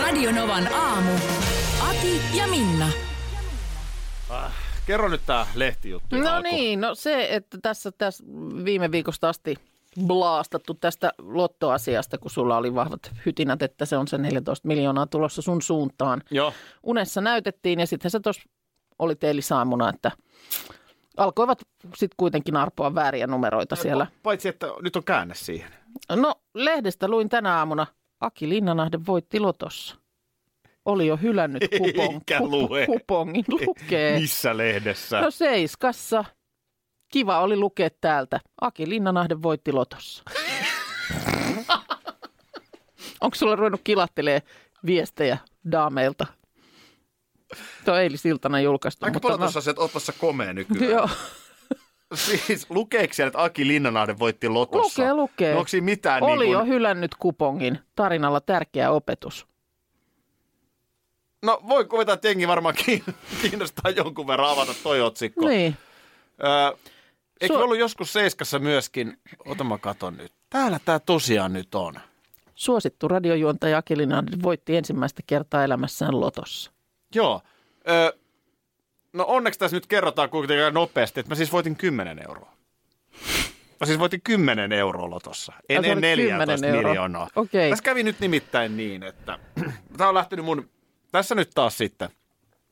Radionovan aamu. Ati ja Minna. Kerro nyt tää lehtijuttu. No alkuun. niin, no se, että tässä, tässä viime viikosta asti blaastattu tästä lottoasiasta, kun sulla oli vahvat hytinät, että se on se 14 miljoonaa tulossa sun suuntaan. Joo. Unessa näytettiin ja sitten se tuossa oli teilisaamuna, että alkoivat sitten kuitenkin arpoa vääriä numeroita siellä. Paitsi, että nyt on käänne siihen. No lehdestä luin tänä aamuna, Aki Linnanahde voitti lotossa. Oli jo hylännyt kupon, Eikä lue. kupongin. Lukee. Missä lehdessä? No Seiskassa. Kiva oli lukea täältä. Aki Linnanahde voitti lotossa. Onko sulla ruvennut kilattelee viestejä daameilta? Tuo on eilisiltana julkaistu. Aika paljon tuossa se, että oot tuossa komea nykyään. Joo, Siis lukeeko siellä, että Aki Linnanahde voitti lotossa? lukee, lukee. No, onko siinä mitään Oli niin jo kuin... hylännyt kupongin. Tarinalla tärkeä opetus. No voi kuvitella, että jengi varmaan kiin- kiinnostaa jonkun verran avata toi otsikko. Niin. Öö, eikö Su- ollut joskus Seiskassa myöskin, ota mä katon nyt. Täällä tää tosiaan nyt on. Suosittu radiojuontaja Aki Linnanahde voitti ensimmäistä kertaa elämässään lotossa. Joo. Öö, no onneksi tässä nyt kerrotaan kuitenkin nopeasti, että mä siis voitin 10 euroa. Mä siis voitin 10 euroa lotossa, en oli 14 10 euroa. miljoonaa. Okei. Tässä kävi nyt nimittäin niin, että tämä on lähtenyt mun, tässä nyt taas sitten,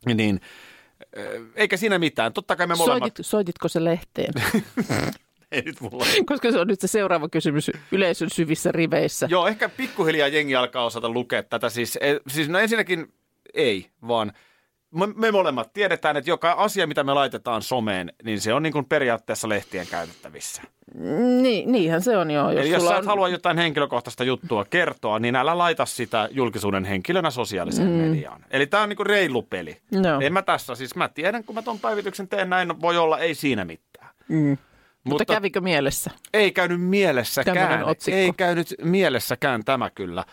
niin ö, eikä siinä mitään. Totta kai me molemmat, Soitit, soititko se lehteen? ei nyt mulla Koska se on nyt se seuraava kysymys yleisön syvissä riveissä. Joo, ehkä pikkuhiljaa jengi alkaa osata lukea tätä. Siis, e, siis no ensinnäkin ei, vaan me, molemmat tiedetään, että joka asia, mitä me laitetaan someen, niin se on niin kuin periaatteessa lehtien käytettävissä. Niin, niinhän se on joo. Jos, Eli jos sä on... et halua jotain henkilökohtaista juttua kertoa, niin älä laita sitä julkisuuden henkilönä sosiaaliseen mm. mediaan. Eli tämä on niin kuin reilu peli. Joo. En mä tässä, siis mä tiedän, kun mä ton päivityksen teen, näin voi olla, ei siinä mitään. Mm. Mutta, Mutta kävikö mielessä? Ei käynyt mielessäkään. Ei käynyt mielessäkään tämä kyllä.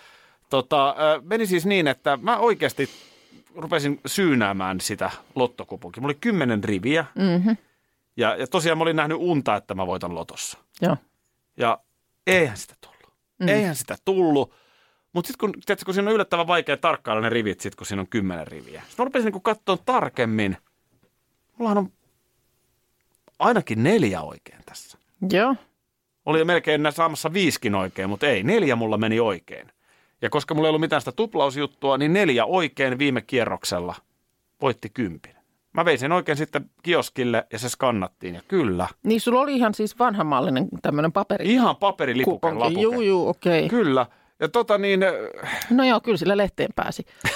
Tota, meni siis niin, että mä oikeasti rupesin syynäämään sitä lottokupunkia. Mulla oli kymmenen riviä. Mm-hmm. Ja, ja tosiaan mä olin nähnyt unta, että mä voitan lotossa. Joo. Ja eihän sitä tullut. Mm. Eihän sitä tullut. Mutta sitten kun, tiedätkö, kun siinä on yllättävän vaikea tarkkailla ne rivit, sit kun siinä on kymmenen riviä. Sitten mä rupesin niin katsoa tarkemmin. Mullahan on ainakin neljä oikein tässä. Joo. Oli jo melkein saamassa viiskin oikein, mutta ei, neljä mulla meni oikein. Ja koska mulla ei ollut mitään sitä tuplausjuttua, niin neljä oikein viime kierroksella voitti kympin. Mä vein sen oikein sitten kioskille ja se skannattiin ja kyllä. Niin sulla oli ihan siis vanhamallinen tämmöinen paperi. Ihan paperilipuke kuponki. lapuke. Juu, juu, okei. Okay. Kyllä. Ja tota niin, äh, No joo, kyllä sillä lehteen pääsi.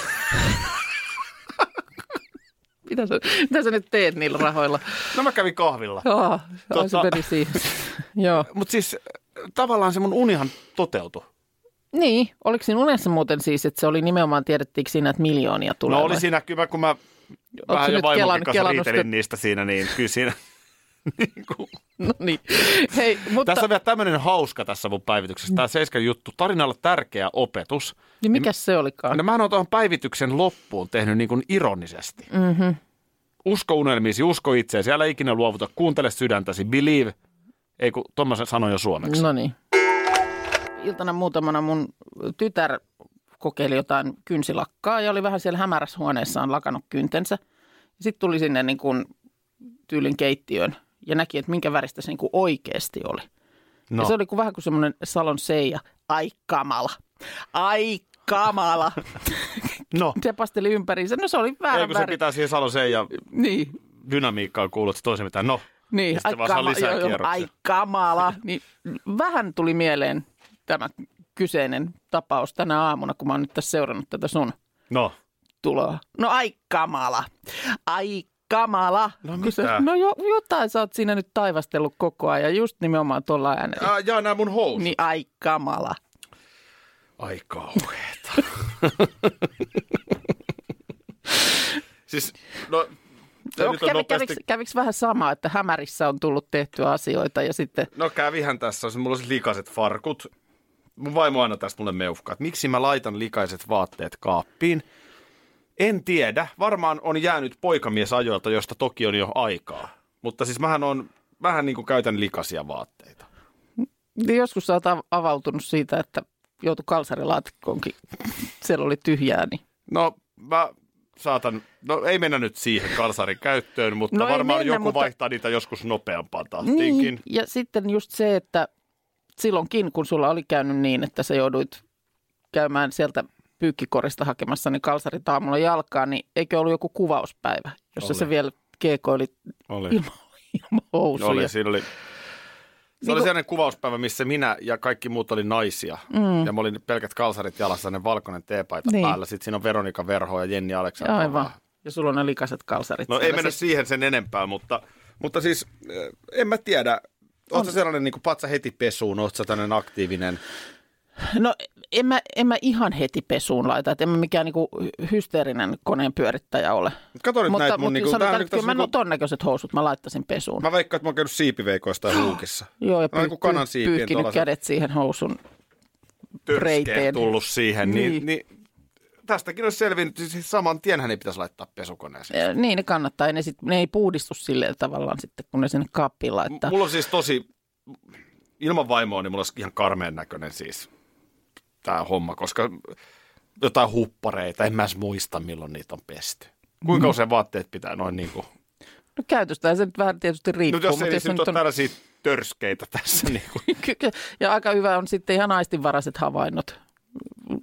mitä, sä, mitä sä nyt teet niillä rahoilla? no mä kävin kahvilla. Joo, tota... se meni siihen. joo. Mutta siis äh, tavallaan se mun unihan toteutui. Niin, oliko siinä unessa muuten siis, että se oli nimenomaan, tiedettiinkö siinä, että miljoonia tulee? No oli vai? siinä kyllä, kun mä vähän sä jo nyt vaimonkin kelan- kanssa kelannut riitelin sitä- niistä siinä, niin kyllä siinä... niin kuin, No niin. Hei, mutta Tässä on vielä tämmöinen hauska tässä mun päivityksessä. Tämä Seiskan juttu, tarinalla tärkeä opetus. niin mikä se olikaan? No mä oon tuohon päivityksen loppuun tehnyt niin kuin ironisesti. Mm-hmm. Usko unelmiisi, usko itseesi, älä ikinä luovuta, kuuntele sydäntäsi, believe. Ei kun Thomas sanoi jo suomeksi. No niin. Iltana muutamana mun tytär kokeili jotain kynsilakkaa ja oli vähän siellä hämärässä huoneessaan lakannut kyntensä. Sitten tuli sinne niin kuin tyylin keittiöön ja näki, että minkä väristä se niin kuin oikeasti oli. No. Ja se oli kuin vähän kuin semmoinen salon seija. Ai kamala. Ai kamala. no. se pasteli ympäriinsä. No se oli Ei väärä kun se väri. pitää siihen Saloseen ja Niin, dynamiikkaan kuulua, että se toisen mitään. No, Niin, Ja saa lisää joo, joo, ai kamala. Niin vähän tuli mieleen tämä kyseinen tapaus tänä aamuna, kun mä oon nyt tässä seurannut tätä sun no. tuloa. No ai kamala. Ai kamala. No mitä? no jo, jotain sä oot siinä nyt taivastellut koko ajan, just nimenomaan tuolla äänellä. Ja, ja nämä mun housut. Niin ai kamala. Ai kauheeta. siis, no, on kävi, nopeasti... käviks, käviks vähän sama, että hämärissä on tullut tehtyä asioita ja sitten... No kävihän tässä, mulla on siis likaiset farkut. Mun vaimo aina tästä mulle meuhkaa, että miksi mä laitan likaiset vaatteet kaappiin. En tiedä, varmaan on jäänyt poikamiesajoilta, josta toki on jo aikaa. Mutta siis mähän on, vähän niin kuin käytän likaisia vaatteita. Niin Joskus sä oot av- avautunut siitä, että joutui kalsarilaatikkoonkin. Siellä oli tyhjää, niin... No mä saatan, no ei mennä nyt siihen kalsarin käyttöön, mutta No varmaan mennä, joku mutta- vaihtaa niitä joskus nopeampaan tahtiinkin. Niin, ja sitten just se, että silloinkin, kun sulla oli käynyt niin, että sä jouduit käymään sieltä pyykkikorista hakemassa niin kalsarit aamulla jalkaan, niin eikö ollut joku kuvauspäivä, jossa Oli. se vielä keekoili Oli. ilman, ilman housuja. Oli, siinä oli, se Niin oli kun- sellainen kuvauspäivä, missä minä ja kaikki muut oli naisia. Mm. Ja mä olin pelkät kalsarit jalassa, sellainen valkoinen teepaita Niin. päällä. Sitten siinä on Veronika Verho ja Jenni Aleksandrova. Aivan. Ja sulla on ne likaiset kalsarit. No ei mennä siis- siihen sen enempää, mutta, mutta siis eh, en mä tiedä. Oletko sellainen niin kuin patsa heti pesuun, oletko tällainen aktiivinen? No en mä, en mä ihan heti pesuun laita, että en mä mikään niinku hysteerinen koneen pyörittäjä ole. Kato nyt mutta näitä mun mutta niinku, sanotaan, että nyt kyllä mä niinku, ton näköiset housut mä laittaisin pesuun. mä veikkaan, että mä oon käynyt siipiveikoista huukissa. Joo, ja kuin pyy- kanan siipien pyyhkinyt kädet siihen housun. Reiteen. tullut siihen, niin, Niin. niin, tästäkin olisi selvinnyt, siis saman tienhän ei pitäisi laittaa pesukoneeseen. Ja Niin ne kannattaa, ne, sit, ne ei puhdistu silleen tavallaan sitten, kun ne sinne kaappiin laittaa. Mulla on siis tosi, ilman vaimoa, niin mulla olisi ihan karmeen näköinen siis tämä homma, koska jotain huppareita, en mä edes muista milloin niitä on pesty. Kuinka usein vaatteet pitää noin niin kuin... No käytöstä se nyt vähän tietysti riippuu. No jos ei mutta niissä nyt ole tällaisia törskeitä tässä. Niin kuin. Ja aika hyvä on sitten ihan aistinvaraiset havainnot.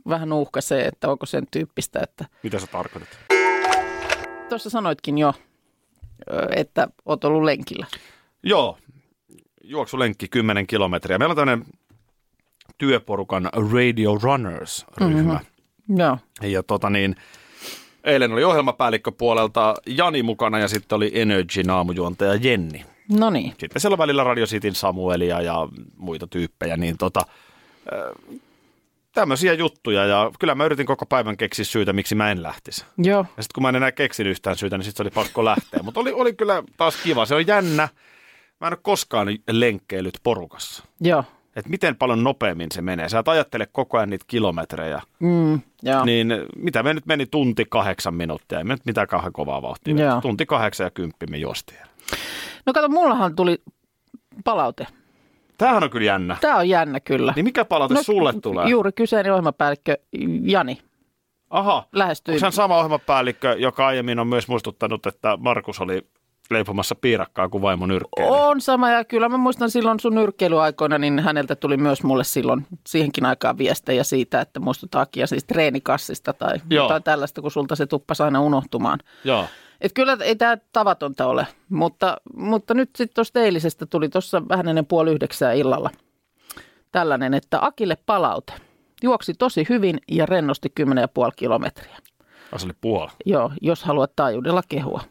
Vähän uhka se, että onko sen tyyppistä, että Mitä sä tarkoitat? tuossa sanoitkin jo, että oot ollut lenkillä. Joo, juoksulenkki 10 kilometriä. Meillä on tämmöinen työporukan Radio Runners-ryhmä. Mm-hmm. Joo. Ja tota niin, eilen oli ohjelmapäällikkö puolelta Jani mukana ja sitten oli Energy aamujuontaja Jenni. No niin. Sitten siellä on välillä Radio Cityn Samuelia ja muita tyyppejä, niin tota, tämmöisiä juttuja. Ja kyllä mä yritin koko päivän keksiä syytä, miksi mä en lähtisi. Joo. Ja sitten kun mä en enää keksin yhtään syytä, niin sitten se oli pakko lähteä. Mutta oli, oli kyllä taas kiva, se on jännä. Mä en ole koskaan lenkkeilyt porukassa. Joo. Että miten paljon nopeammin se menee. Sä et ajattele koko ajan niitä kilometrejä. Mm, joo. Niin mitä me nyt meni tunti kahdeksan minuuttia. Ei me nyt mitään kauhean kovaa vauhtia. Joo. Tunti kahdeksan ja kymppi me juostiin. No kato, mullahan tuli palaute. Tämähän on kyllä jännä. Tämä on jännä kyllä. Niin mikä palaute no, sulle tulee? Juuri kyseinen ohjelmapäällikkö Jani Aha. lähestyi. Onko hän sama ohjelmapäällikkö, joka aiemmin on myös muistuttanut, että Markus oli leipomassa piirakkaa, kun vaimo nyrkkeili? On sama ja kyllä mä muistan silloin sun nyrkkeilyaikoina, niin häneltä tuli myös mulle silloin siihenkin aikaan viestejä siitä, että muistutaakin siis treenikassista tai Joo. jotain tällaista, kun sulta se tuppasi aina unohtumaan. Joo. Et kyllä ei tämä tavatonta ole, mutta, mutta nyt sitten tuosta eilisestä tuli tuossa vähän ennen puoli yhdeksää illalla tällainen, että Akille palaute. Juoksi tosi hyvin ja rennosti 10,5 kilometriä. Ah, Se oli puoli. Joo, jos haluat taajuudella kehua.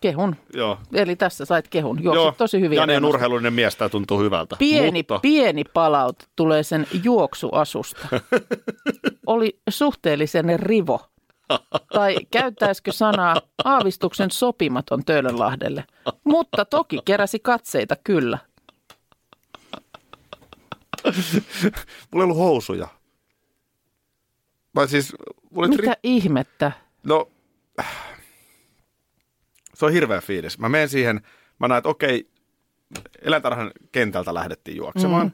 Kehun. Joo. Eli tässä sait kehun. Juoksit tosi hyvin. ja Jani on rennosti. urheilullinen mies, tämä tuntuu hyvältä. Pieni, Mutta, pieni palaute tulee sen juoksuasusta. Oli suhteellisen rivo. Tai käyttäisikö sanaa aavistuksen sopimaton Töölönlahdelle. Mutta toki keräsi katseita kyllä. mulla ei ollut housuja. Siis, mulla Mitä ihmettä? No, se on hirveä fiilis. Mä menen siihen, mä näen, että okei, eläintarhan kentältä lähdettiin juoksemaan. Mm.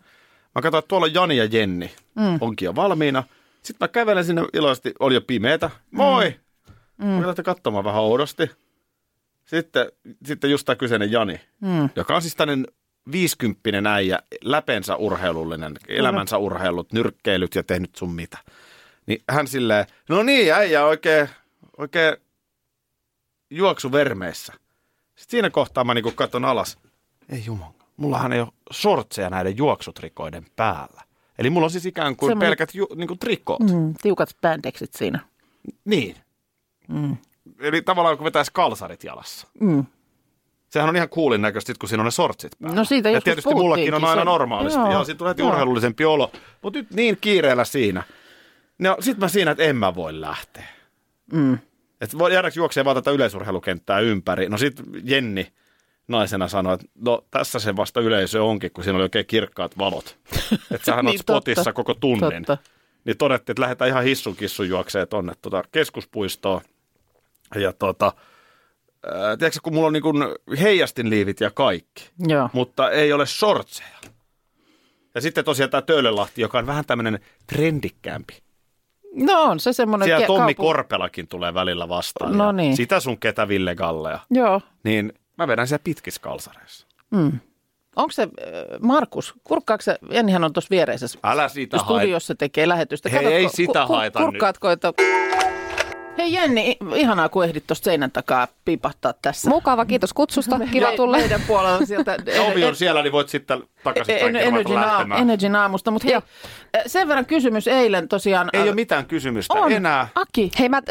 Mä katsoin, että tuolla Jani ja Jenni, mm. onkin jo valmiina. Sitten mä kävelen sinne iloisesti, oli jo pimeätä. Moi! Mm. Mä lähtin katsomaan vähän oudosti. Sitten, sitten just tämä kyseinen Jani, mm. joka on siis tämmöinen viisikymppinen äijä, läpensä urheilullinen, elämänsä urheilut, nyrkkeilyt ja tehnyt sun mitä. Niin hän silleen, no niin, äijä oikein, oikein juoksuvermeissä. Sitten siinä kohtaa mä niinku katson alas. Ei jumala, mullahan ei ole sortseja näiden juoksutrikoiden päällä. Eli mulla on siis ikään kuin Semmoinen- pelkät ju, niinku trikot. Mm, tiukat spandexit siinä. Niin. Mm. Eli tavallaan kun vetäisi kalsarit jalassa. Mm. Sehän on ihan kuulin näköistä, kun siinä on ne sortsit päällä. No siitä ja tietysti mullakin on aina Se- normaalisti. joo, Joo, siitä tulee joo. urheilullisempi olo. Mutta nyt niin kiireellä siinä. No, sit mä siinä, että en mä voi lähteä. Mm. Että voi jäädäkö juoksee vaan tätä yleisurheilukenttää ympäri. No sit Jenni naisena sanoi, että no tässä se vasta yleisö onkin, kun siinä oli oikein kirkkaat valot. Että sähän Niin, oot spotissa koko tunnin. Totta. Niin todettiin, että lähdetään ihan hissun kissun juokseen tonne tota keskuspuistoon. Ja tota, ää, tiedätkö, kun mulla on niin kuin heijastinliivit ja kaikki, Joo. mutta ei ole shortseja. Ja sitten tosiaan tämä Töölönlahti, joka on vähän tämmöinen trendikkäämpi. No on se semmoinen... Siellä Tommi kaupunki- Korpelakin tulee välillä vastaan. No niin. Sitä sun ketä Ville Galleja. Joo. Niin mä vedän siellä pitkissä kalsareissa. Mm. Onko se, äh, Markus, kurkkaako se, Jennihän on tuossa viereisessä Älä siitä hae. studiossa tekee lähetystä. Hei, ei sitä haeta nyt. Kurkkaatko, että... Hei Jenni, ihanaa kun ehdit tuosta seinän takaa pipahtaa tässä. Mukava, kiitos kutsusta. Kiva tulla. Meidän puolella sieltä. Ovi on siellä, niin voit sitten takaisin En, Energy, aamu, Energy aamusta, mutta hei, äh, sen verran kysymys eilen tosiaan. Ei ole mitään kysymystä on. enää. Aki, Hei, mä,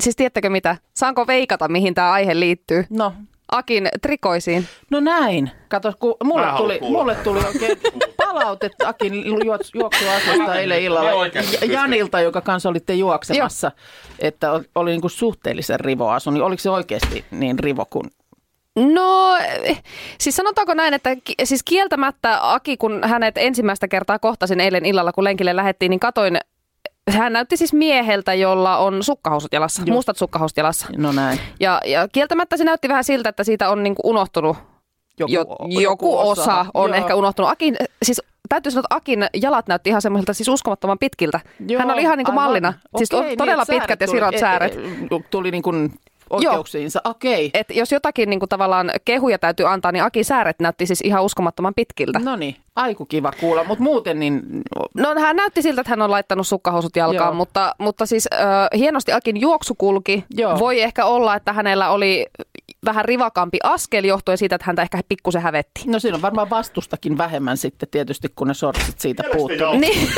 siis tiedättekö mitä? Saanko veikata, mihin tämä aihe liittyy? no, Akin trikoisiin. no näin. Kato, kun mulle Mä tuli, mulle tuli oikein palautetta Akin juoks- juoksuasusta eilen illalla. Janilta, joka kanssa olitte juoksemassa, että oli- niin kuin suhteellisen rivoasu. Niin oliko se oikeasti niin rivo kuin No, siis sanotaanko näin, että siis kieltämättä Aki, kun hänet ensimmäistä kertaa kohtasin eilen illalla, kun lenkille lähettiin, niin katoin, hän näytti siis mieheltä, jolla on sukkahousut jalassa, Joo. mustat sukkahousut jalassa. No näin. Ja, ja kieltämättä se näytti vähän siltä, että siitä on niinku unohtunut Joku, jo, joku osa, on Joo. ehkä unohtunut. Akin, siis täytyy sanoa, että Akin jalat näytti ihan semmoiselta siis uskomattoman pitkiltä. Joo, Hän oli ihan niin kuin aivan. mallina. Siis Okei, on todella niin, pitkät ja tuli- sirot e- sääret. e- Tuli niin kuin oikeuksiinsa. Okei. Et jos jotakin niin kuin tavallaan kehuja täytyy antaa, niin Akin sääret näytti siis ihan uskomattoman pitkiltä. No niin, aiku kiva kuulla, mutta muuten niin No hän näytti siltä, että hän on laittanut sukkahousut jalkaan, Joo. mutta, mutta siis äh, hienosti Akin juoksu kulki. Joo. Voi ehkä olla, että hänellä oli vähän rivakampi askel johtuen siitä, että häntä ehkä pikkusen hävetti. No siinä on varmaan vastustakin vähemmän sitten tietysti, kun ne sortsit siitä puuttuu. Niin,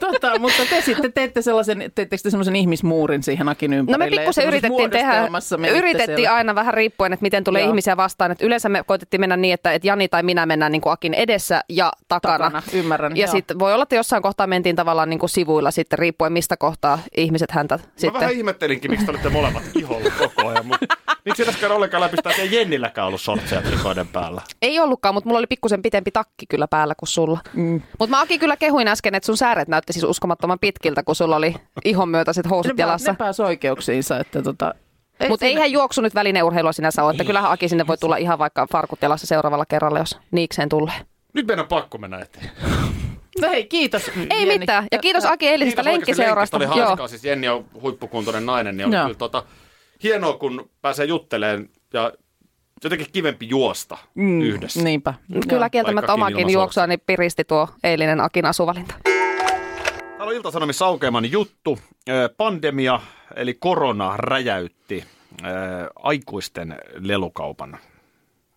tota, mutta te sitten teette sellaisen, teettekö te sellaisen ihmismuurin siihen Akin no ympärille? me ja pikkusen yritettiin tehdä, yritettiin siellä. aina vähän riippuen, että miten tulee Joo. ihmisiä vastaan. Että yleensä me koitettiin mennä niin, että, että Jani tai minä mennään niin kuin Akin edessä ja takana. Takana, ymmärrän, Ja sitten voi olla, että jossain kohtaa mentiin tavallaan niin kuin sivuilla sitten riippuen mistä kohtaa ihmiset häntä Mä sitten. vähän ihmettelinkin, miksi te olitte molemmat iholla koko ajan, mutta miksi edes käydä ollenkaan läpi sitä, että ei Jennilläkään ollut sortseja trikoiden päällä. Ei ollutkaan, mutta mulla oli pikkusen pitempi takki kyllä päällä kuin sulla. Mm. Mutta mä Aki kyllä kehuin äsken, että sun sääret näytti siis uskomattoman pitkiltä, kun sulla oli ihon myötäiset housut ne, jalassa. ne pääsi oikeuksiinsa, että tota, Mutta siinä- eihän juoksu nyt välineurheilua sinänsä ole, että kyllähän Aki sinne voi tulla ihan vaikka farkut jalassa seuraavalla kerralla, jos niikseen tulee. Nyt meidän on pakko mennä eteen. No hei, kiitos Ei Jenni. mitään. Ja kiitos Aki eilisestä Kiitos oikeasti lenkkiseurasta. oli hauskaa. Siis Jenni on huippukuntoinen nainen, niin Joo. kyllä tota, hienoa, kun pääsee juttelemaan ja jotenkin kivempi juosta mm, yhdessä. Niinpä. Kyllä kieltämättä omakin ilman juoksuani piristi tuo eilinen Akin asuvalinta. Täällä on Ilta-Sanomissa aukeaman juttu. Pandemia eli korona räjäytti aikuisten lelukaupan.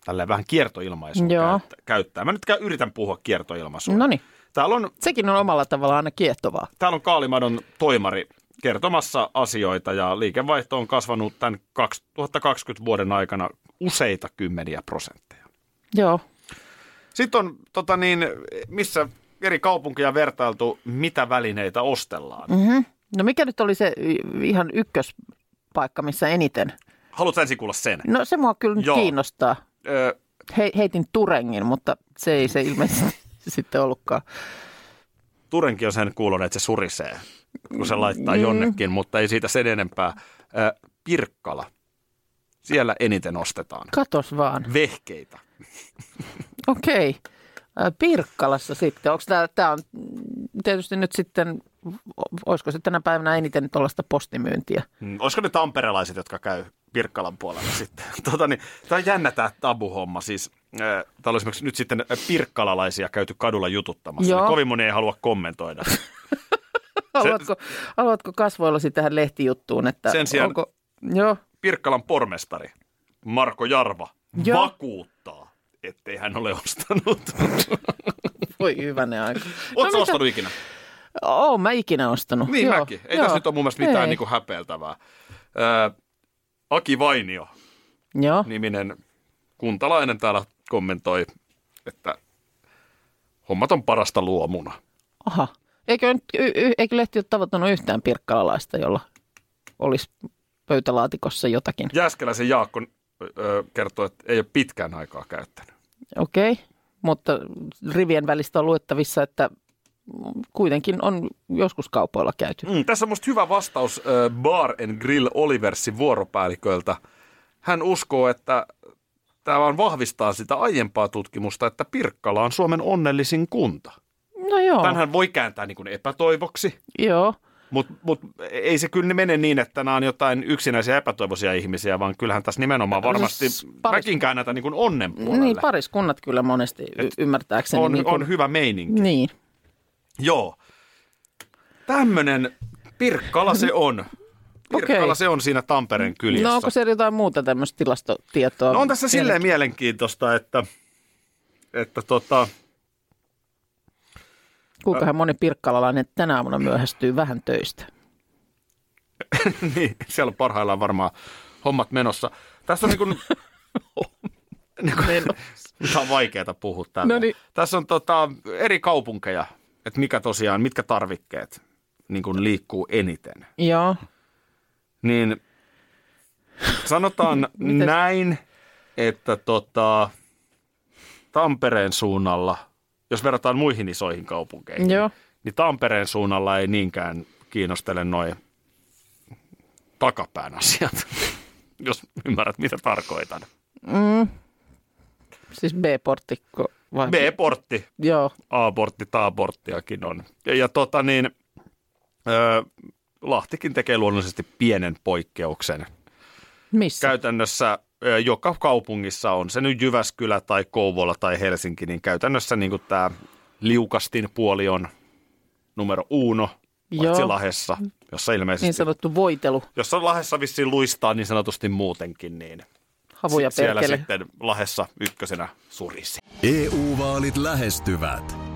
Tälleen vähän kiertoilmaisua Joo. käyttä- käyttää. Mä nyt yritän puhua kiertoilmaisua. No niin, Täällä on, sekin on omalla tavallaan aina kiehtovaa. täällä on Kaalimadon toimari kertomassa asioita ja liikevaihto on kasvanut tämän 2020 vuoden aikana useita kymmeniä prosentteja. Joo. Sitten on, tota niin, missä eri kaupunkia vertailtu, mitä välineitä ostellaan. Mm-hmm. No mikä nyt oli se ihan ykköspaikka, missä eniten? Haluatko ensin kuulla sen? No se mua kyllä Joo. kiinnostaa. Ö, He, heitin Turengin, mutta se ei se ilmeisesti sitten ollutkaan. Turenkin on sen kuulunut, että se surisee, kun se laittaa jonnekin, mutta ei siitä sen enempää. Ö, Pirkkala. Siellä eniten ostetaan. Katos vaan. Vehkeitä. Okei. Ä, Pirkkalassa sitten. Onko tämä, tämä on tietysti nyt sitten, olisiko se tänä päivänä eniten tuollaista postimyyntiä? Mm, Olisiko ne tamperelaiset, jotka käy Pirkkalan puolella sitten? Tota, niin, tämä on jännä tämä tabuhomma. Siis, äh, täällä on esimerkiksi nyt sitten pirkkalalaisia käyty kadulla jututtamassa. Joo. Niin kovin moni ei halua kommentoida. Haluatko, haluatko kasvoillasi tähän lehtijuttuun? Että Sen sijaan- Onko, joo. Pirkkalan pormestari Marko Jarva Joo. vakuuttaa, ettei hän ole ostanut. Voi hyvänen aika. Oletko mitä- ostanut ikinä? Oon mä ikinä ostanut. Niin joo, mäkin. Ei joo. tässä nyt ole mun mielestä mitään niin häpeältävää. Ö, Aki Vainio Joo. niminen kuntalainen täällä kommentoi, että hommat on parasta luomuna. Aha. Eikö, nyt, y, y, eikö lehti ole tavoittanut yhtään pirkkalalaista, jolla olisi pöytälaatikossa jotakin? Jääskeläisen Jaakko ö, kertoo, että ei ole pitkään aikaa käyttänyt. Okei, okay. mutta rivien välistä on luettavissa, että kuitenkin on joskus kaupoilla käyty. Mm, tässä on musta hyvä vastaus ö, Bar and Grill Oliversin vuoropäälliköltä. Hän uskoo, että tämä vaan vahvistaa sitä aiempaa tutkimusta, että Pirkkala on Suomen onnellisin kunta. No joo, Tämänhän voi kääntää niin kuin epätoivoksi, joo. Mutta mut ei se kyllä mene niin, että nämä on jotain yksinäisiä epätoivoisia ihmisiä, vaan kyllähän tässä nimenomaan varmasti s- paris- mäkin käännätän niin onnen puolelle. Niin, pariskunnat kyllä monesti y- ymmärtääkseni. on, niin kuin, on hyvä meininki. Niin. Joo. Tämmönen Pirkkala se on. Pirkkala Okei. se on siinä Tampereen kyljessä. No onko siellä jotain muuta tämmöistä tilastotietoa? No on tässä silleen mielenkiintoista, että, että tota, Kuinkahan moni pirkkalalainen tänä aamuna myöhästyy vähän töistä? niin, siellä on parhaillaan varmaan hommat menossa. Tässä on niin kuin, niin kuin, tämä on vaikeaa puhua tällä. No niin. Tässä on tota, eri kaupunkeja, että mikä tosiaan, mitkä tarvikkeet niin kuin liikkuu eniten. Joo. Niin sanotaan näin, että tota, Tampereen suunnalla, jos verrataan muihin isoihin kaupunkeihin, Joo. niin Tampereen suunnalla ei niinkään kiinnostele noin takapään asiat, jos ymmärrät mitä tarkoitan. Mm. Siis B-porttikko vai? B-portti, Joo. A-portti, A-porttiakin on. Ja, ja tota niin, ö, Lahtikin tekee luonnollisesti pienen poikkeuksen. Missä? Käytännössä joka kaupungissa on se nyt Jyväskylä tai Kouvola tai Helsinki, niin käytännössä niin tämä liukastin puoli on numero uno. Lahessa, jossa ilmeisesti, Niin sanottu voitelu. jossa Lahessa vissiin luistaa niin sanotusti muutenkin, niin Havuja si- siellä perkele. sitten Lahessa ykkösenä surisi. EU-vaalit lähestyvät.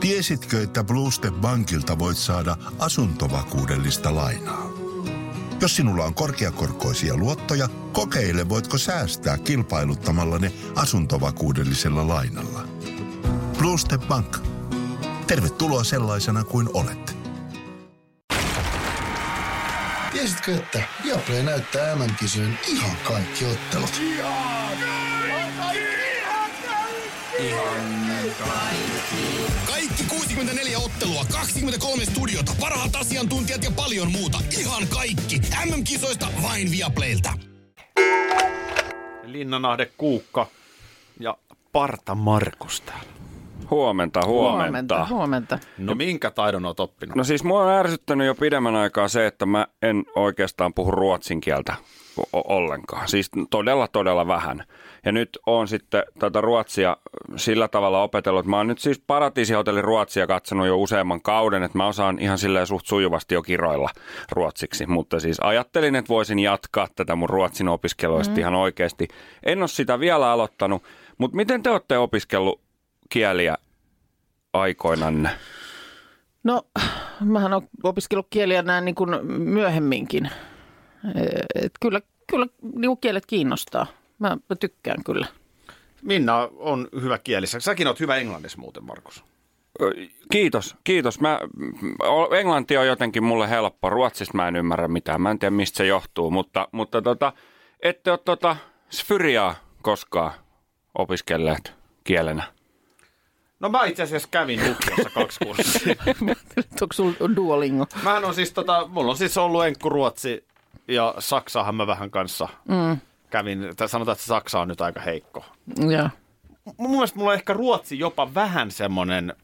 tiesitkö, että Bluestep Bankilta voit saada asuntovakuudellista lainaa? Jos sinulla on korkeakorkoisia luottoja, kokeile voitko säästää kilpailuttamalla ne asuntovakuudellisella lainalla. Bluestep Bank. Tervetuloa sellaisena kuin olet. Tiesitkö, että Viaplay näyttää MM-kisojen ihan kaikki ottelut? Kaikki 64 ottelua, 23 studiota, parhaat asiantuntijat ja paljon muuta. Ihan kaikki. MM-kisoista vain Viaplaylta. Linnanahde Kuukka ja Parta Markus täällä. Huomenta, huomenta. Huomenta. Huomenta. No minkä taidon oot oppinut? No siis mua on ärsyttänyt jo pidemmän aikaa se, että mä en oikeastaan puhu ruotsin kieltä o- ollenkaan. Siis todella, todella vähän. Ja nyt on sitten tätä ruotsia sillä tavalla opetellut. Mä oon nyt siis Paratiisihotellin ruotsia katsonut jo useamman kauden, että mä osaan ihan silleen suht sujuvasti jo kiroilla ruotsiksi. Mutta siis ajattelin, että voisin jatkaa tätä mun ruotsin opiskelua mm. ihan oikeasti. En ole sitä vielä aloittanut, mutta miten te olette opiskellut kieliä aikoinanne? No, mähän olen opiskellut kieliä näin niin kuin myöhemminkin. Et kyllä kyllä niin kuin kielet kiinnostaa. Mä, mä tykkään kyllä. Minna on hyvä kielissä. Säkin oot hyvä englannissa muuten, Markus. Kiitos, kiitos. Mä, o- englanti on jotenkin mulle helppo. Ruotsista mä en ymmärrä mitään. Mä en tiedä, mistä se johtuu. Mutta, mutta tota, ette ole tota sfyriaa koskaan opiskelleet kielenä. No mä itse asiassa kävin lukiossa kaksi kurssia. Onko sulla Duolingo? Mähän on siis tota, mulla on siis ollut enkku ruotsi ja Saksaahan mä vähän kanssa mm. Kävin. Tai sanotaan, että Saksa on nyt aika heikko. Joo. Mun mielestä mulla on ehkä ruotsi jopa vähän semmoinen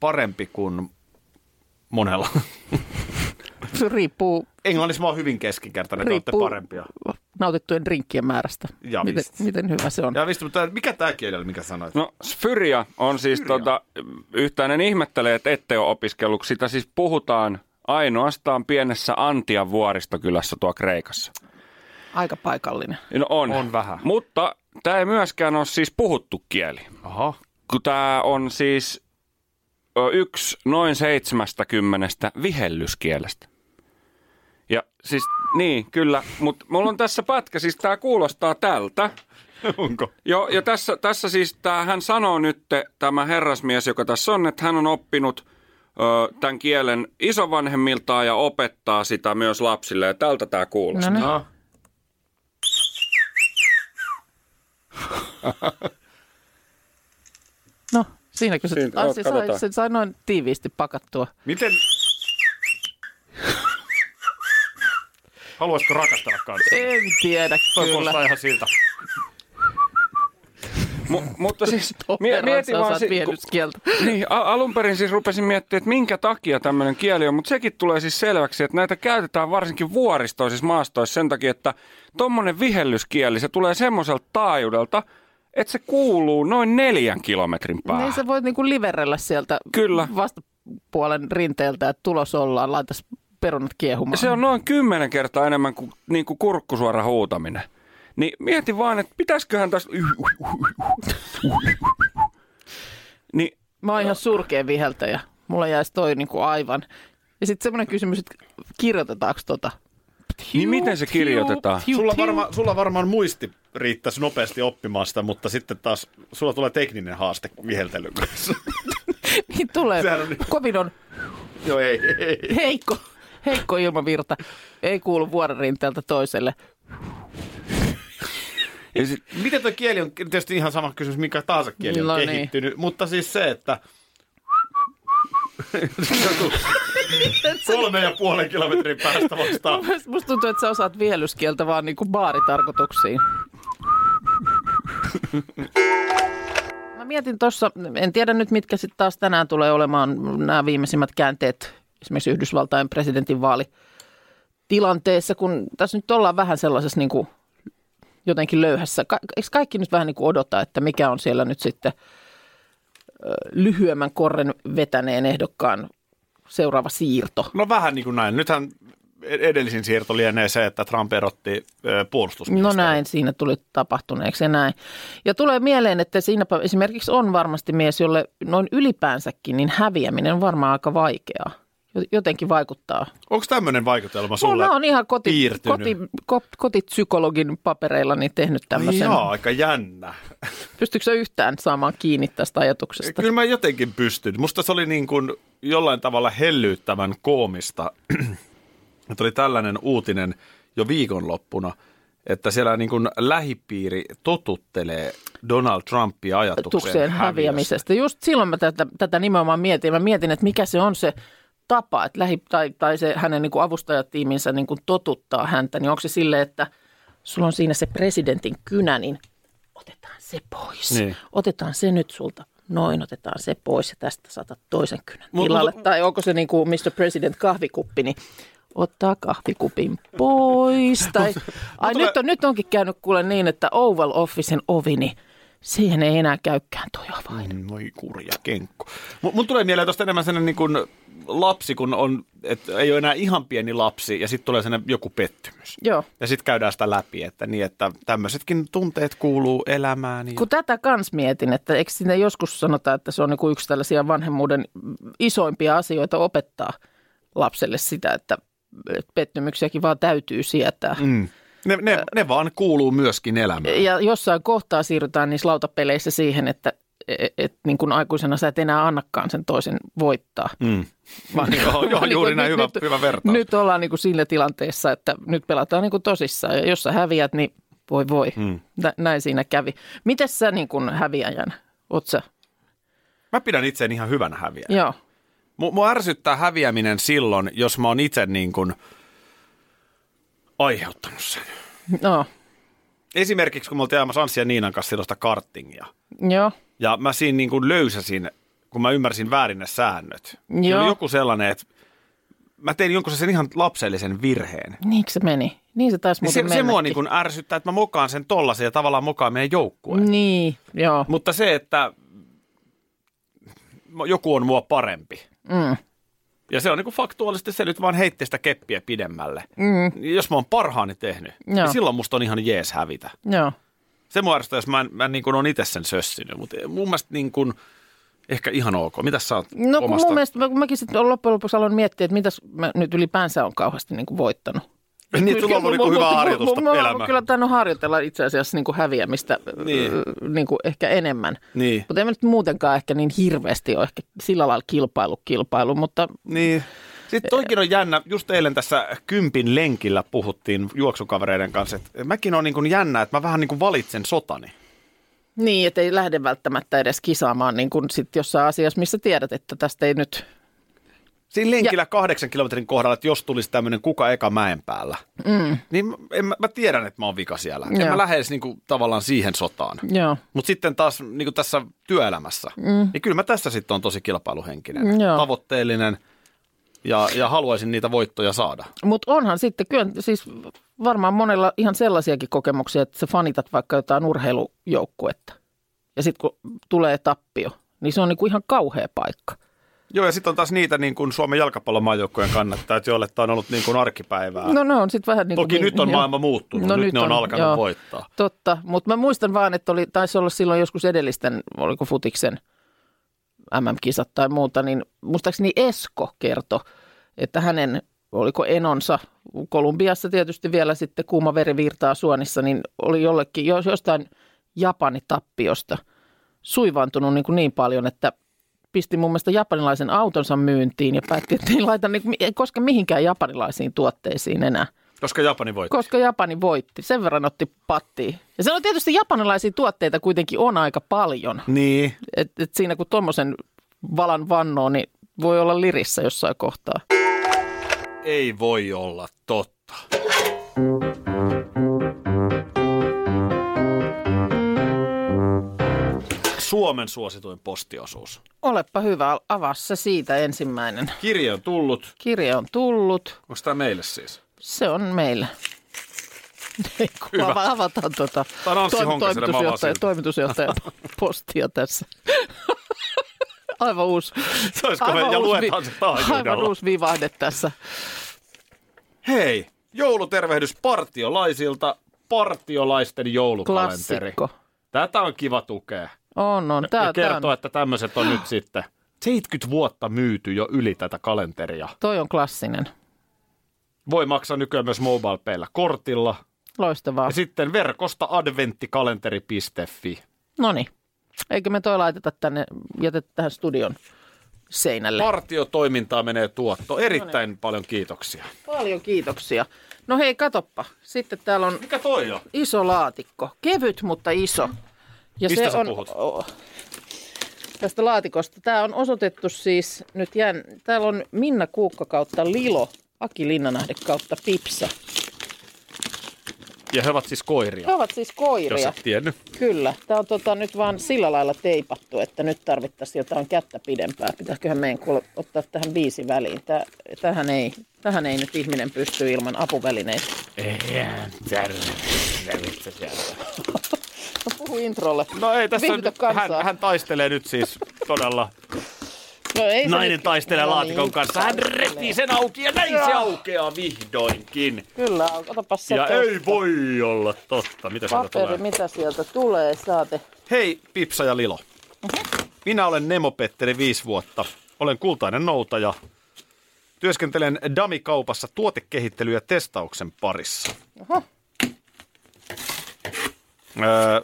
parempi kuin monella. Se riippuu, Englannissa mä oon hyvin keskinkertainen, te olette riippuu parempia. nautittujen drinkkien määrästä. Ja miten, miten hyvä se on. Ja visti, mutta mikä tämä kieli oli, mikä sanoit? No Sfyria on siis tota, yhtäinen ihmettelee, että ette ole opiskellut. Sitä siis puhutaan ainoastaan pienessä Antian vuoristokylässä tuo Kreikassa. Aika paikallinen. No on. On vähän. Mutta tämä ei myöskään ole siis puhuttu kieli. Aha. Kun tämä on siis yksi noin 70 vihellyskielestä. Ja siis, niin, kyllä, mutta mulla on tässä pätkä, siis tämä kuulostaa tältä. Onko? Joo, ja tässä, tässä siis tää, hän sanoo nyt, tämä herrasmies, joka tässä on, että hän on oppinut ö, tämän kielen isovanhemmiltaan ja opettaa sitä myös lapsille. Ja tältä tämä kuulostaa. No niin. No. Siinäkö se, se, katsotaan. sai, se sai noin tiiviisti pakattua. Miten... Haluaisiko rakastella kanssa? En tiedä Toi kyllä. kuulostaa ihan siltä. Mu- mutta siis mie- mieti vaan... si-. Niin, a- alun perin siis rupesin miettimään, että minkä takia tämmöinen kieli on, mutta sekin tulee siis selväksi, että näitä käytetään varsinkin vuoristoisissa maastoissa sen takia, että tommonen vihellyskieli, se tulee semmoiselta taajuudelta, että se kuuluu noin neljän kilometrin päähän. Niin sä voit niinku liverellä sieltä Kyllä. vastapuolen rinteeltä, että tulos ollaan, laitas perunat kiehumaan. Se on noin kymmenen kertaa enemmän kuin, niin kuin kurkkusuora huutaminen. Niin mieti vaan, että pitäisiköhän tässä... Niin Mä oon ihan surkea viheltäjä. Mulla jäisi toi niinku aivan. Ja sitten semmoinen kysymys, että kirjoitetaanko tota? Niin miten se kirjoitetaan? Sulla, varma, sulla varmaan muisti riittäisi nopeasti oppimaan sitä, mutta sitten taas sulla tulee tekninen haaste viheltelyn kanssa. Niin tulee. Sehän on- Kovin on Joo, ei, ei. heikko, heikko ilmavirta. Ei kuulu vuoren rinteeltä toiselle. Ja sit, Miten tuo kieli on tietysti ihan sama kysymys, mikä tahansa kieli on No niin. kehittynyt, mutta siis se, että kolme ja puolen kilometrin päästä vastaan. Musta tuntuu, että sä osaat vihellyskieltä vaan niinku baaritarkoituksiin. Mä mietin tuossa, en tiedä nyt mitkä sitten taas tänään tulee olemaan nämä viimeisimmät käänteet esimerkiksi Yhdysvaltain presidentin vaalitilanteessa, kun tässä nyt ollaan vähän sellaisessa niin kuin jotenkin löyhässä. Ka- eikö kaikki nyt vähän niin kuin odota, että mikä on siellä nyt sitten lyhyemmän korren vetäneen ehdokkaan seuraava siirto? No vähän niin kuin näin. Nythän edellisin siirto lienee se, että Trump erotti ö, No näin siinä tuli tapahtuneeksi ja näin. Ja tulee mieleen, että siinäpä esimerkiksi on varmasti mies, jolle noin ylipäänsäkin, niin häviäminen on varmaan aika vaikeaa. Jo- Jotenkin vaikuttaa. Onko tämmöinen vaikutelma sulle? Mulla on ihan koti, piirtynyt? koti, ko, kotipsykologin papereilla niin tehnyt tämmöisen. Joo, aika jännä. Pystyykö yhtään saamaan kiinni tästä ajatuksesta? Kyllä mä jotenkin pystyn. Musta se oli niin kuin jollain tavalla hellyyttävän koomista, että oli tällainen uutinen jo viikonloppuna, että siellä niin kuin lähipiiri totuttelee Donald Trumpia ajatukseen Tukseen häviämisestä. Just silloin mä tätä, tätä nimenomaan mietin. Mä mietin, että mikä se on se tapa, että lähi, tai, tai se hänen niin kuin avustajatiiminsä niin kuin totuttaa häntä. Niin onko se silleen, että sulla on siinä se presidentin kynä, niin otetaan se pois. Niin. Otetaan se nyt sulta. Noin, otetaan se pois ja tästä saatat toisen kynän tilalle. mut- tai onko se niin kuin Mr. President kahvikuppi, niin ottaa kahvikupin pois. Tai, ai nyt, on, nyt onkin käynyt kuule niin, että Oval Officen ovi, niin siihen ei enää käykään toi avain. Mm, Voi kurja kenkku. M- mun tulee mieleen tuosta enemmän sellainen niin kuin lapsi, kun on, että ei ole enää ihan pieni lapsi ja sitten tulee sellainen joku pettymys. Joo. Ja sitten käydään sitä läpi, että niin, että tämmöisetkin tunteet kuuluu elämään. Ja... Kun tätä kans mietin, että eikö siinä joskus sanota, että se on niin kuin yksi tällaisia vanhemmuuden isoimpia asioita opettaa lapselle sitä, että että pettymyksiäkin vaan täytyy sietää. Mm. Ne, ne, ne vaan kuuluu myöskin elämään. Ja jossain kohtaa siirrytään niissä lautapeleissä siihen, että et, et, niin kuin aikuisena sä et enää annakaan sen toisen voittaa. Mm. Vaan niin- Joo, joo, vaan niin juuri kuin näin, hyvä, hyvä vertaus. Nyt ollaan niin kuin siinä tilanteessa, että nyt pelataan niin kuin tosissaan. Ja jos sä häviät, niin voi voi. Mm. Nä, näin siinä kävi. Miten sä niin kuin häviäjän? Oot sä? Mä pidän itseäni ihan hyvänä häviäjänä. Joo. Mua, mua ärsyttää häviäminen silloin, jos mä oon itse niin kuin aiheuttanut sen. No, Esimerkiksi kun me oltiin ajamassa Anssi ja Niinan kanssa silloista karttingia. joo. Ja mä siinä niin kuin löysäsin, kun mä ymmärsin väärin ne säännöt. Joo. oli joku sellainen, että mä tein jonkun sen ihan lapsellisen virheen. Niinkö se meni? Niin se taisi Niin se, se mua niin kuin ärsyttää, että mä mokaan sen tollasen ja tavallaan mokaan meidän joukkueen. Niin, joo. Mutta se, että joku on mua parempi. Mm. Ja se on niin kuin faktuaalisesti se nyt vaan heitti sitä keppiä pidemmälle. Mm. Jos mä oon parhaani tehnyt, Joo. niin silloin musta on ihan jees hävitä. Joo. Se mua ärsyttää, jos mä, en- mä niin kuin on itse sen sössinyt, mutta mun mielestä niin kuin, ehkä ihan ok. Mitäs sä oot No kun omasta? mun mielestä, mä, kun mäkin sitten loppujen lopuksi aloin miettiä, että mitäs mä nyt ylipäänsä on kauheasti niin kuin voittanut. Niin, sulla on ollut niin hyvää harjoitusta Mä oon elämään. kyllä tainnut harjoitella itse asiassa niin kuin häviämistä Niin. kuin ehkä enemmän. Niin. Mutta en mä nyt muutenkaan ehkä niin hirveästi ole ehkä sillä lailla kilpailu, kilpailu, mutta Niin. Sitten toikin on jännä, just eilen tässä kympin lenkillä puhuttiin juoksukavereiden kanssa, että mäkin on niin kuin jännä, että mä vähän niin kuin valitsen sotani. niin, että ei lähde välttämättä edes kisaamaan niin kuin sit jossain asiassa, missä tiedät, että tästä ei nyt... Siinä lenkillä ja... kahdeksan kilometrin kohdalla, että jos tulisi tämmöinen kuka eka mäen päällä, Mm, niin mä- en, mä, mä tiedän, että mä oon vika siellä. En Joo. mä lähde edes niin kuin tavallaan siihen sotaan. Mutta sitten taas niin kuin tässä työelämässä, Mm. niin kyllä mä tässä sitten on tosi kilpailuhenkinen, Joo. tavoitteellinen ja, ja haluaisin niitä voittoja saada. Mutta onhan sitten kyllä siis varmaan monella ihan sellaisiakin kokemuksia, että sä fanitat vaikka jotain urheilujoukkuetta. Ja sitten kun tulee tappio, niin se on niinku ihan kauhea paikka. Joo, ja sitten on taas niitä niin kuin Suomen jalkapallomaajoukkojen kannattajat, joille tämä on ollut niin kuin arkipäivää. No ne on sitten vähän niin kuin... Toki nyt on maailma muuttunut, nyt ne on alkanut voittaa. Totta, mutta mä muistan vaan, että oli, taisi olla silloin joskus edellisten, oliko futiksen MM-kisat tai muuta, niin muistaakseni Esko kertoi, että hänen, oliko enonsa, Kolumbiassa tietysti vielä sitten kuuma veri virtaa suonissa, niin oli jollekin, jos- jostain Japani-tappiosta suivaantunut niin, kuin niin paljon, että pisti mun mielestä japanilaisen autonsa myyntiin ja päätti, että ei laita niin, ei koske mihinkään japanilaisiin tuotteisiin enää. Koska Japani voitti. Koska Japani voitti. Sen verran otti pattiin. Ja se on tietysti japanilaisia tuotteita kuitenkin on aika paljon. Niin. Et, et siinä kun tuommoisen valan vannoo, niin voi olla lirissä jossain kohtaa. Ei voi olla totta. Suomen suosituin postiosuus. Olepa hyvä, avaa se siitä ensimmäinen. Kirje on tullut. Kirje on tullut. Onko tämä meille siis? Se on meillä. Ava- avataan tuota avaan toimitusjohtaja, toimitusjohtajan postia tässä. Aivan uusi. Se olisi aivan ja uusi vi- se. Aivan uusi vivahde tässä. Hei, joulutervehdys partiolaisilta, partiolaisten joulukalenteri. Klassikko. Tätä on kiva tukea. On, on. Tää, ja tää kertoa, on, että tämmöiset on nyt sitten 70 vuotta myyty jo yli tätä kalenteria. toi on klassinen. Voi maksaa nykyään myös mobile kortilla. Loistavaa. Ja sitten verkosta adventtikalenteri.fi. No niin. Eikö me toi laiteta tänne, jätetä tähän studion seinälle? Partiotoimintaa menee tuotto. Erittäin paljon kiitoksia. Paljon kiitoksia. No hei, katoppa. Sitten täällä on Mikä toi on? iso laatikko. Kevyt, mutta iso. Ja Mistä se on, puhut? o- tästä laatikosta. Tämä on osoitettu siis nyt jään, täällä on Minna Kuukka kautta Lilo, Aki Linnanahde kautta Pipsa. Ja he ovat siis koiria, He ovat siis jos koiria. et tiennyt. Kyllä. Tämä on tota, nyt vaan sillä lailla teipattu, että nyt tarvittaisiin jotain kättä pidempää. Pitäisiköhän meidän kuule ottaa tähän viisi väliin. Tää, tähän, ei, tähän ei nyt ihminen pysty ilman apuvälineitä. Eihän tarvitse sieltä. No puhu introlle. No ei, tässä Viihdytä hän, hän taistelee nyt siis todella. No, ei Nainen taistelee No laatikon niin, kanssa. Hän repii sen auki ja näin se aukeaa vihdoinkin. Kyllä, otapas se Ja tosta. ei voi olla totta. Mitä sieltä Paperi, tulee? mitä sieltä tulee, saate. Hei, Pipsa ja Lilo. Minä olen Nemo Petteri viisi vuotta. Olen kultainen noutaja. Työskentelen Dami-kaupassa tuotekehittely- ja testauksen parissa. Oho. Öö,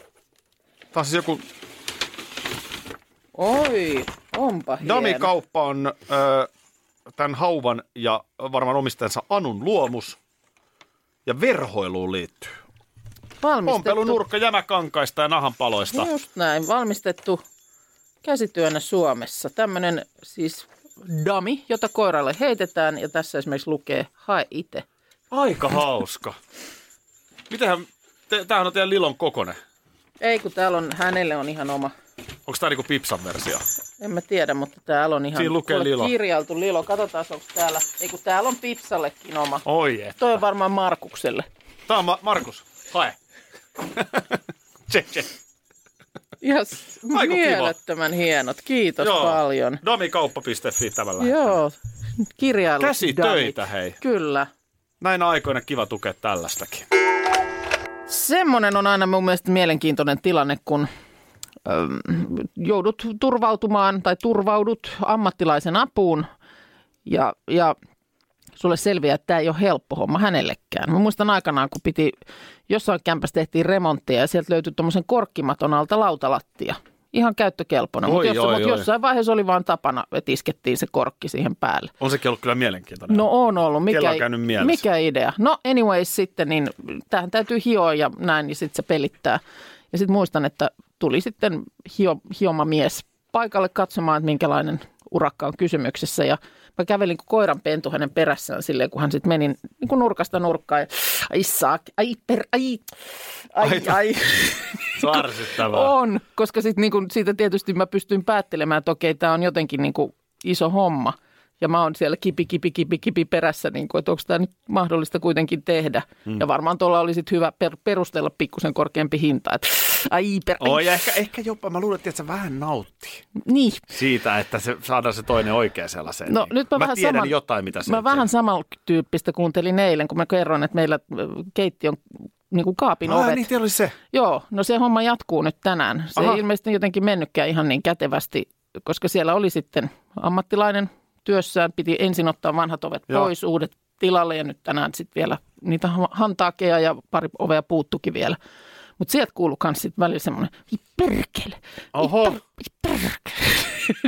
Tämä on siis joku... Oi, onpa hieno. Dami-kauppa on öö, tämän hauvan ja varmaan omistajansa Anun luomus. Ja verhoiluun liittyy. Valmistettu. Ompelunurkka jämäkankaista ja nahanpaloista. Just näin, valmistettu käsityönä Suomessa. Tämmöinen siis dami, jota koiralle heitetään ja tässä esimerkiksi lukee hae itse. Aika hauska. Mitähän, te, tämähän on teidän Lilon kokone. Ei kun täällä on, hänelle on ihan oma. Onko tämä niinku Pipsan versio? En mä tiedä, mutta täällä on ihan Siinä lukee Lilo. kirjailtu Lilo. Katsotaan, onko täällä. Ei kun täällä on Pipsallekin oma. Oi et. Toi on varmaan Markukselle. Tää on Ma- Markus. Hae. Tse, tse. Ihan Aiku kiva. mielettömän hienot. Kiitos Joo. paljon. Domikauppa.fi tämän lähettää. Joo, kirjailu. Käsitöitä, hei. Kyllä. Näin aikoina kiva tukea tällaistakin. Semmoinen on aina mun mielestä mielenkiintoinen tilanne, kun joudut turvautumaan tai turvaudut ammattilaisen apuun ja, ja sulle selviää, että tämä ei ole helppo homma hänellekään. Mä muistan aikanaan, kun piti, jossain kämpässä tehtiin remonttia ja sieltä löytyi tuommoisen korkkimaton alta lautalattia. Ihan käyttökelpoinen, Oi, mutta, jos, oi. jossain vaiheessa oli vaan tapana, että iskettiin se korkki siihen päälle. On sekin ollut kyllä mielenkiintoinen. No on ollut. Mikä, on mielessä. mikä idea? No anyways sitten, niin tähän täytyy hioa ja näin, niin sitten se pelittää. Ja sitten muistan, että tuli sitten hio, hioma mies paikalle katsomaan, että minkälainen urakka on kysymyksessä. Ja mä kävelin kuin koiran pentu hänen perässään silleen, kun hän sitten meni niin kuin nurkasta nurkkaan. Ja, ai saak, ai per, ai, ai, Ai, ai. Se on koska sit niinku, siitä tietysti mä pystyin päättelemään, että okei, tämä on jotenkin niinku iso homma. Ja mä oon siellä kipi, kipi, kipi, kipi perässä, niinku, että onko tämä nyt mahdollista kuitenkin tehdä. Mm. Ja varmaan tuolla oli sit hyvä per, perustella pikkusen korkeampi hinta. Että, ai, per, Oi, ja ehkä, ehkä jopa, mä luulen, että se vähän nauttii Niin, siitä, että se, saadaan se toinen oikea sellaiseen. No, nyt mä mä vähän tiedän saman- jotain, mitä se mä vähän samantyyppistä kuuntelin eilen, kun mä kerroin, että meillä keittiön niin kuin kaapin Ai, ovet. niin, oli se. Joo, no se homma jatkuu nyt tänään. Se Aha. ei ilmeisesti jotenkin mennytkään ihan niin kätevästi, koska siellä oli sitten ammattilainen työssään. Piti ensin ottaa vanhat ovet Joo. pois, uudet tilalle ja nyt tänään sitten vielä niitä ha- hantaakeja ja pari ovea puuttukin vielä. Mutta sieltä kuuluu myös sitten välillä semmoinen, perkele, Oho. per- perkele.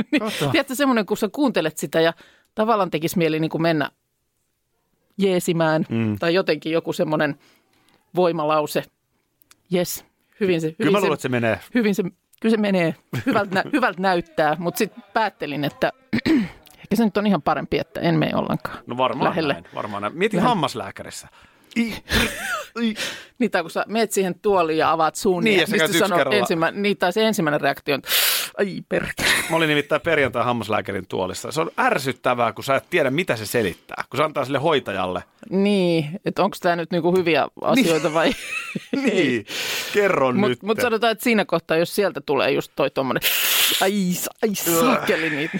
niin, tiedätkö semmoinen, kun sä kuuntelet sitä ja tavallaan tekisi mieli niin kuin mennä jeesimään mm. tai jotenkin joku semmoinen voimalause. Yes, hyvin se, Kyllä hyvin mä se, luulen, että se menee. hyvin se, kyllä se menee, hyvältä, nä, hyvältä näyttää, mutta sitten päättelin, että ehkä se nyt on ihan parempi, että en mene ollenkaan No varmaan lähelle. näin. Varmaan näin. Mietin Vähän- hammaslääkärissä. Niin, tai kun sä meet siihen tuoliin ja avaat suun, Niin, niin, ja mistä sanoo ensimmä, niin, tai se ensimmäinen reaktio on, ai perkele. Mä olin nimittäin perjantai hammaslääkärin tuolissa. Se on ärsyttävää, kun sä et tiedä, mitä se selittää. Kun se antaa sille hoitajalle. Niin, että onko tämä nyt niinku hyviä asioita vai Niin, kerro nyt. Mutta mut sanotaan, että siinä kohtaa, jos sieltä tulee just toi tommonen, ai, ai sakeli niitä.